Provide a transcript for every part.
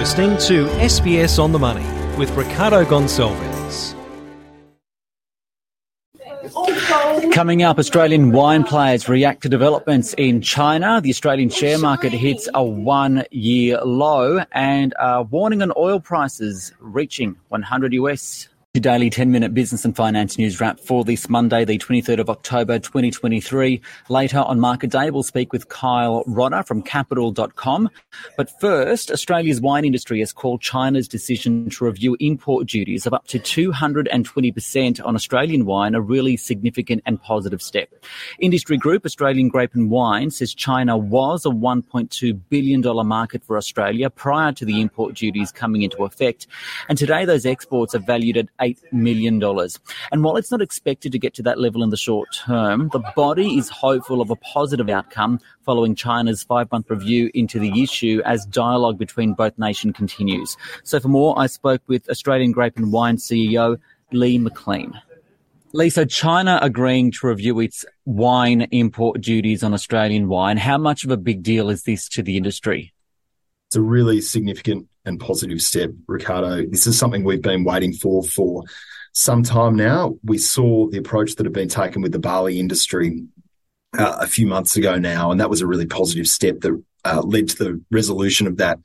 listening to SBS on the Money with Ricardo Gonçalves. Coming up, Australian wine players react to developments in China. The Australian share market hits a one year low and a warning on oil prices reaching 100 US your daily 10 minute business and finance news wrap for this Monday, the 23rd of October 2023. Later on Market Day, we'll speak with Kyle Rodda from capital.com. But first, Australia's wine industry has called China's decision to review import duties of up to 220% on Australian wine a really significant and positive step. Industry group Australian Grape and Wine says China was a $1.2 billion market for Australia prior to the import duties coming into effect. And today, those exports are valued at $8 million. And while it's not expected to get to that level in the short term, the body is hopeful of a positive outcome following China's five month review into the issue as dialogue between both nations continues. So, for more, I spoke with Australian Grape and Wine CEO Lee McLean. Lee, so China agreeing to review its wine import duties on Australian wine. How much of a big deal is this to the industry? It's a really significant and positive step, Ricardo. This is something we've been waiting for for some time now. We saw the approach that had been taken with the barley industry uh, a few months ago now, and that was a really positive step that uh, led to the resolution of that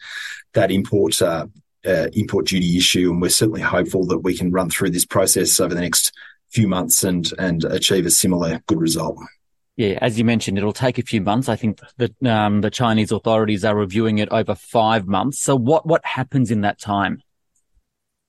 that import uh, uh import duty issue. And we're certainly hopeful that we can run through this process over the next few months and and achieve a similar good result. Yeah, as you mentioned, it'll take a few months. I think that um, the Chinese authorities are reviewing it over five months. So, what what happens in that time?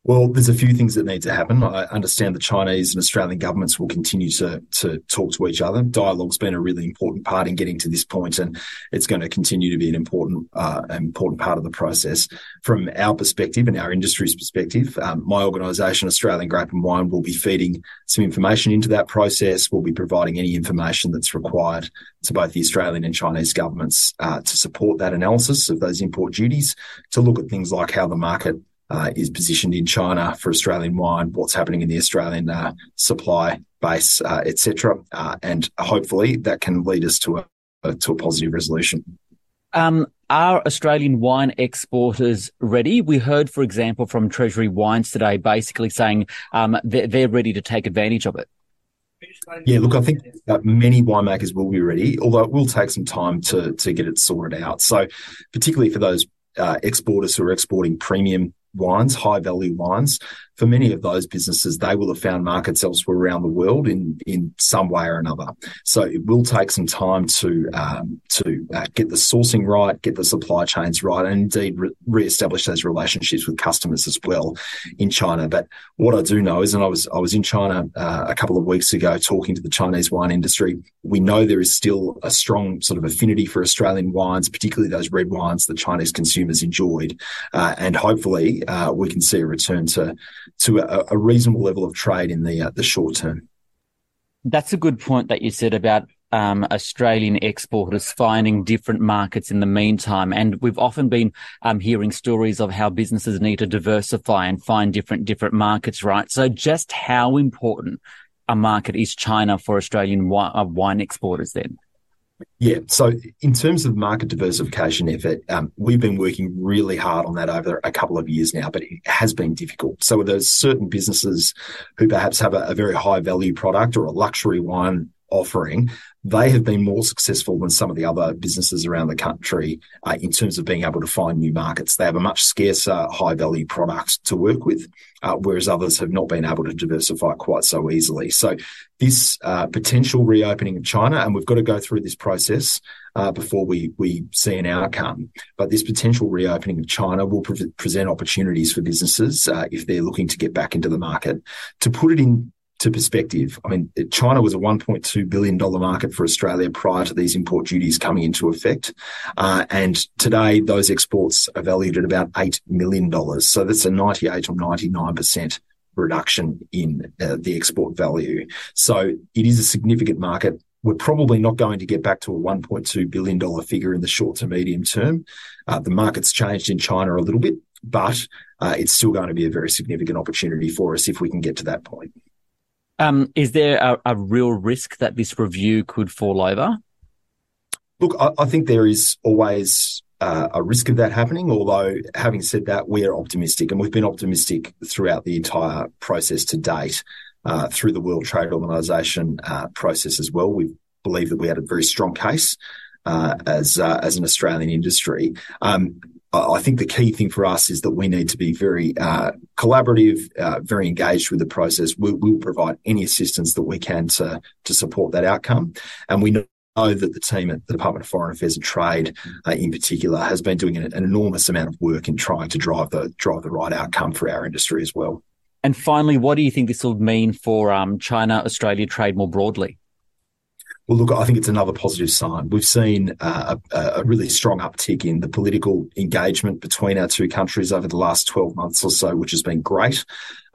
Well, there's a few things that need to happen. I understand the Chinese and Australian governments will continue to, to talk to each other. Dialogue's been a really important part in getting to this point, and it's going to continue to be an important uh, important part of the process. From our perspective and our industry's perspective, um, my organisation, Australian Grape and Wine, will be feeding some information into that process. We'll be providing any information that's required to both the Australian and Chinese governments uh, to support that analysis of those import duties, to look at things like how the market uh, is positioned in China for Australian wine, what's happening in the Australian uh, supply base, uh, etc., uh, and hopefully that can lead us to a, a to a positive resolution. Um, are Australian wine exporters ready? We heard, for example, from Treasury Wines today, basically saying um, they're, they're ready to take advantage of it. Yeah, look, I think many winemakers will be ready, although it will take some time to to get it sorted out. So, particularly for those uh, exporters who are exporting premium wines, high value wines, for many of those businesses, they will have found markets elsewhere around the world in in some way or another. So it will take some time to um, to uh, get the sourcing right, get the supply chains right, and indeed re- re-establish those relationships with customers as well in China. But what I do know is, and I was I was in China uh, a couple of weeks ago talking to the Chinese wine industry. We know there is still a strong sort of affinity for Australian wines, particularly those red wines that Chinese consumers enjoyed, uh, and hopefully uh, we can see a return to to a, a reasonable level of trade in the uh, the short term. That's a good point that you said about um, Australian exporters finding different markets in the meantime. And we've often been um, hearing stories of how businesses need to diversify and find different different markets, right? So just how important a market is China for Australian wine, uh, wine exporters then? Yeah. So in terms of market diversification effort, um, we've been working really hard on that over a couple of years now, but it has been difficult. So there's certain businesses who perhaps have a, a very high value product or a luxury wine offering they have been more successful than some of the other businesses around the country uh, in terms of being able to find new markets. They have a much scarcer, high value product to work with, uh, whereas others have not been able to diversify quite so easily. So this uh, potential reopening of China, and we've got to go through this process uh, before we we see an outcome. But this potential reopening of China will pre- present opportunities for businesses uh, if they're looking to get back into the market. To put it in to perspective, I mean, China was a $1.2 billion market for Australia prior to these import duties coming into effect. Uh, and today, those exports are valued at about $8 million. So that's a 98 or 99% reduction in uh, the export value. So it is a significant market. We're probably not going to get back to a $1.2 billion figure in the short to medium term. Uh, the market's changed in China a little bit, but uh, it's still going to be a very significant opportunity for us if we can get to that point. Um, is there a, a, real risk that this review could fall over? Look, I, I think there is always uh, a risk of that happening. Although, having said that, we are optimistic, and we've been optimistic throughout the entire process to date. Uh, through the World Trade Organization uh, process as well, we believe that we had a very strong case uh, as uh, as an Australian industry. Um, I think the key thing for us is that we need to be very uh, collaborative, uh, very engaged with the process. We, will provide any assistance that we can to to support that outcome, and we know that the team at the Department of Foreign Affairs and Trade, uh, in particular, has been doing an, an, enormous amount of work in trying to drive the drive the right outcome for our industry as well. And finally, what do you think this will mean for um, China Australia trade more broadly? Well, look, I think it's another positive sign. We've seen uh, a, a, really strong uptick in the political engagement between our two countries over the last 12 months or so, which has been great.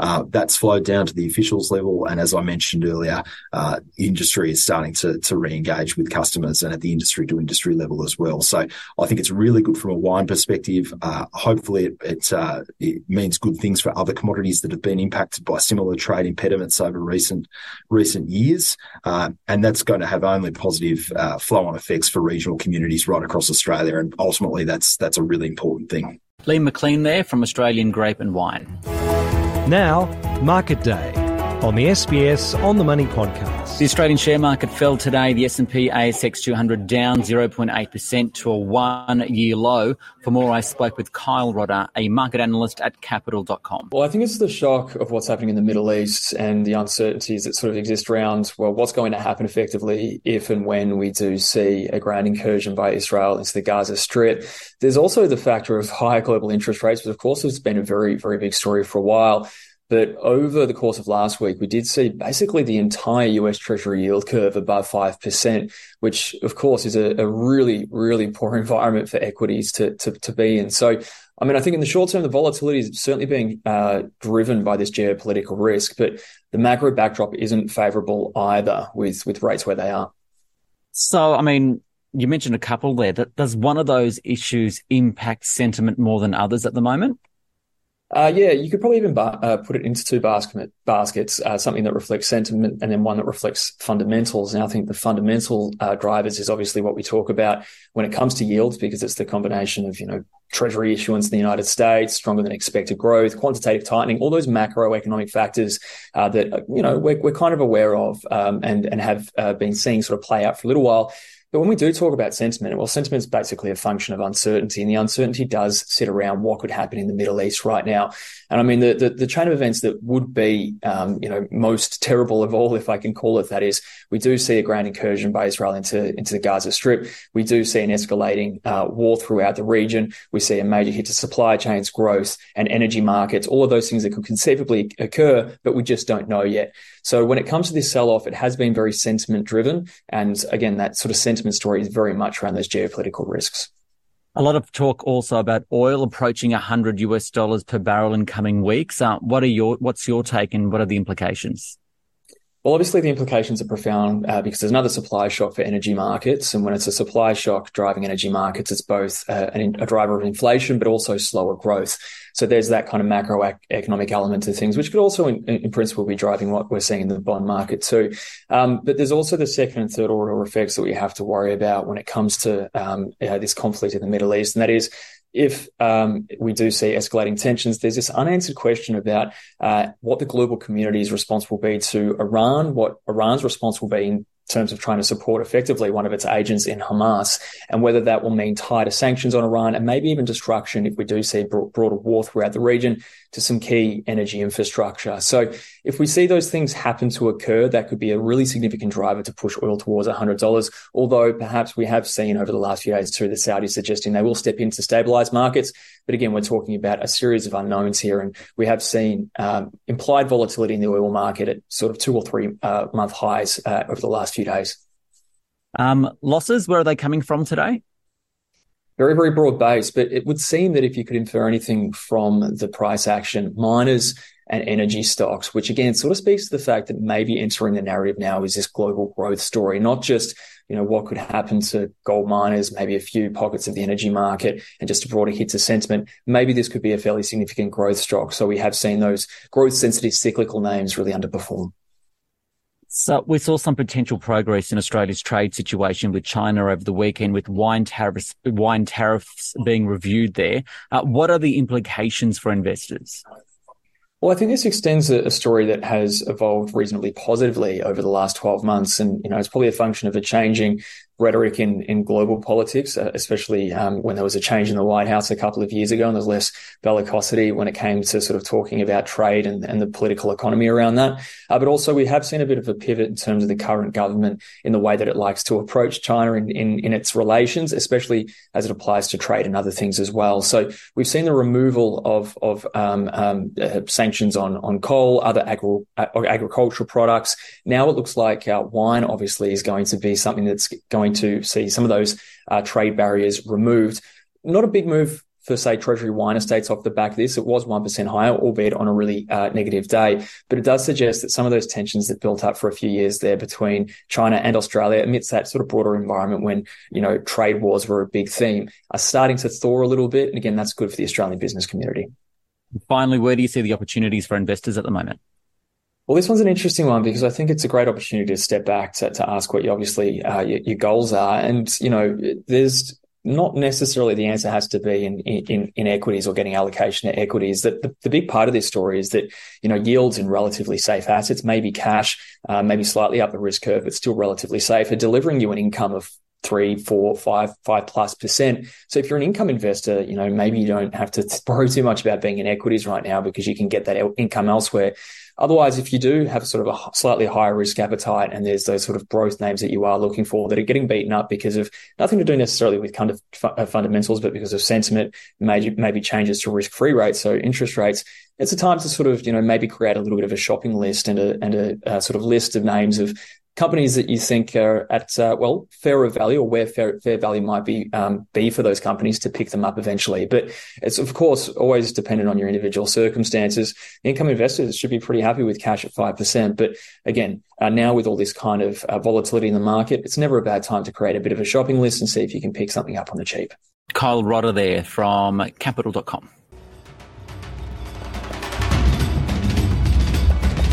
Uh, that's flowed down to the officials level. And as I mentioned earlier, uh, industry is starting to, to re-engage with customers and at the industry to industry level as well. So I think it's really good from a wine perspective. Uh, hopefully it, it, uh, it, means good things for other commodities that have been impacted by similar trade impediments over recent, recent years. Uh, and that's going to have only positive flow on effects for regional communities right across Australia. And ultimately that's, that's a really important thing. Lee McLean there from Australian Grape and Wine. Now, Market Day on the SBS On the Money podcast. The Australian share market fell today. The S&P ASX 200 down 0.8% to a one-year low. For more, I spoke with Kyle Rodda, a market analyst at Capital.com. Well, I think it's the shock of what's happening in the Middle East and the uncertainties that sort of exist around, well, what's going to happen effectively if and when we do see a ground incursion by Israel into the Gaza Strip. There's also the factor of higher global interest rates, which of course has been a very, very big story for a while. But over the course of last week, we did see basically the entire US Treasury yield curve above 5%, which of course is a, a really, really poor environment for equities to, to, to, be in. So, I mean, I think in the short term, the volatility is certainly being uh, driven by this geopolitical risk, but the macro backdrop isn't favorable either with, with rates where they are. So, I mean, you mentioned a couple there. Does one of those issues impact sentiment more than others at the moment? Uh, yeah, you could probably even uh, put it into two basket, baskets, uh, something that reflects sentiment and then one that reflects fundamentals. And I think the fundamental uh, drivers is obviously what we talk about when it comes to yields, because it's the combination of, you know, treasury issuance in the United States, stronger than expected growth, quantitative tightening, all those macroeconomic factors uh, that, uh, you know, we're, we're kind of aware of um, and, and have been seeing sort of play out for a little while. But when we do talk about sentiment, well, sentiment is basically a function of uncertainty, and the uncertainty does sit around what could happen in the Middle East right now. And I mean, the the, the chain of events that would be, um, you know, most terrible of all, if I can call it that, is we do see a ground incursion by Israel into into the Gaza Strip. We do see an escalating uh, war throughout the region. We see a major hit to supply chains, growth, and energy markets. All of those things that could conceivably occur, but we just don't know yet. So when it comes to this sell off, it has been very sentiment driven, and again, that sort of sentiment story is very much around those geopolitical risks. A lot of talk also about oil approaching 100 US dollars per barrel in coming weeks. Uh, what are your what's your take and what are the implications? Well, obviously, the implications are profound uh, because there's another supply shock for energy markets. And when it's a supply shock driving energy markets, it's both uh, a driver of inflation, but also slower growth. So there's that kind of macroeconomic element to things, which could also, in, in principle, be driving what we're seeing in the bond market too. Um, but there's also the second and third order effects that we have to worry about when it comes to um, uh, this conflict in the Middle East. And that is if um, we do see escalating tensions, there's this unanswered question about uh, what the global community's response will be to Iran, what Iran's response will be in terms of trying to support effectively one of its agents in Hamas, and whether that will mean tighter sanctions on Iran and maybe even destruction if we do see broader war throughout the region to some key energy infrastructure. So if we see those things happen to occur, that could be a really significant driver to push oil towards $100. Although perhaps we have seen over the last few days too the Saudis suggesting they will step in to stabilize markets. But again, we're talking about a series of unknowns here, and we have seen um, implied volatility in the oil market at sort of two or three uh, month highs uh, over the last few days. Um, losses, where are they coming from today? very, very broad base, but it would seem that if you could infer anything from the price action, miners and energy stocks, which again sort of speaks to the fact that maybe entering the narrative now is this global growth story, not just, you know, what could happen to gold miners, maybe a few pockets of the energy market and just a broader hit to sentiment. Maybe this could be a fairly significant growth stock. So we have seen those growth sensitive cyclical names really underperform. So we saw some potential progress in Australia's trade situation with China over the weekend, with wine tariffs, wine tariffs being reviewed there. Uh, what are the implications for investors? Well, I think this extends a, story that has evolved reasonably positively over the last 12 months. And, you know, it's probably a function of a changing rhetoric in, in global politics, uh, especially um, when there was a change in the White House a couple of years ago and there's less bellicosity when it came to sort of talking about trade and, and the political economy around that. Uh, but also we have seen a bit of a pivot in terms of the current government in the way that it likes to approach China in, in, in its relations, especially as it applies to trade and other things as well. So we've seen the removal of, of um, um, uh, sanctions on, on coal, other agri- uh, agricultural products. Now it looks like uh, wine obviously is going to be something that's going going to see some of those uh, trade barriers removed. Not a big move for, say, Treasury wine estates off the back of this. It was 1% higher, albeit on a really uh, negative day. But it does suggest that some of those tensions that built up for a few years there between China and Australia amidst that sort of broader environment when, you know, trade wars were a big theme are starting to thaw a little bit. And again, that's good for the Australian business community. Finally, where do you see the opportunities for investors at the moment? Well, this one's an interesting one because I think it's a great opportunity to step back to, to ask what you obviously uh, your, your, goals are, and you know, there's not necessarily the answer has to be in in, in equities or getting allocation to equities. That the, the, big part of this story is that you know yields in relatively safe assets, maybe cash, uh, maybe slightly up the risk curve, but still relatively safe, are delivering you an income of three, four, five, five plus percent. So if you're an income investor, you know, maybe you don't have to worry too much about being in equities right now because you can get that income elsewhere. Otherwise, if you do have sort of a slightly higher risk appetite and there's those sort of growth names that you are looking for that are getting beaten up because of nothing to do necessarily with kind of uh, fundamentals, but because of sentiment, maybe, maybe changes to risk free rates, so interest rates, it's a time to sort of, you know, maybe create a little bit of a shopping list and a, and a, a sort of list of names of companies that you think are at uh, well fairer value or where fair, fair value might be um, be for those companies to pick them up eventually. But it's of course always dependent on your individual circumstances. Income investors should be pretty happy with cash at five percent. But again, uh, now with all this kind of uh, volatility in the market, it's never a bad time to create a bit of a shopping list and see if you can pick something up on the cheap. Kyle Rodda there from Capital.com.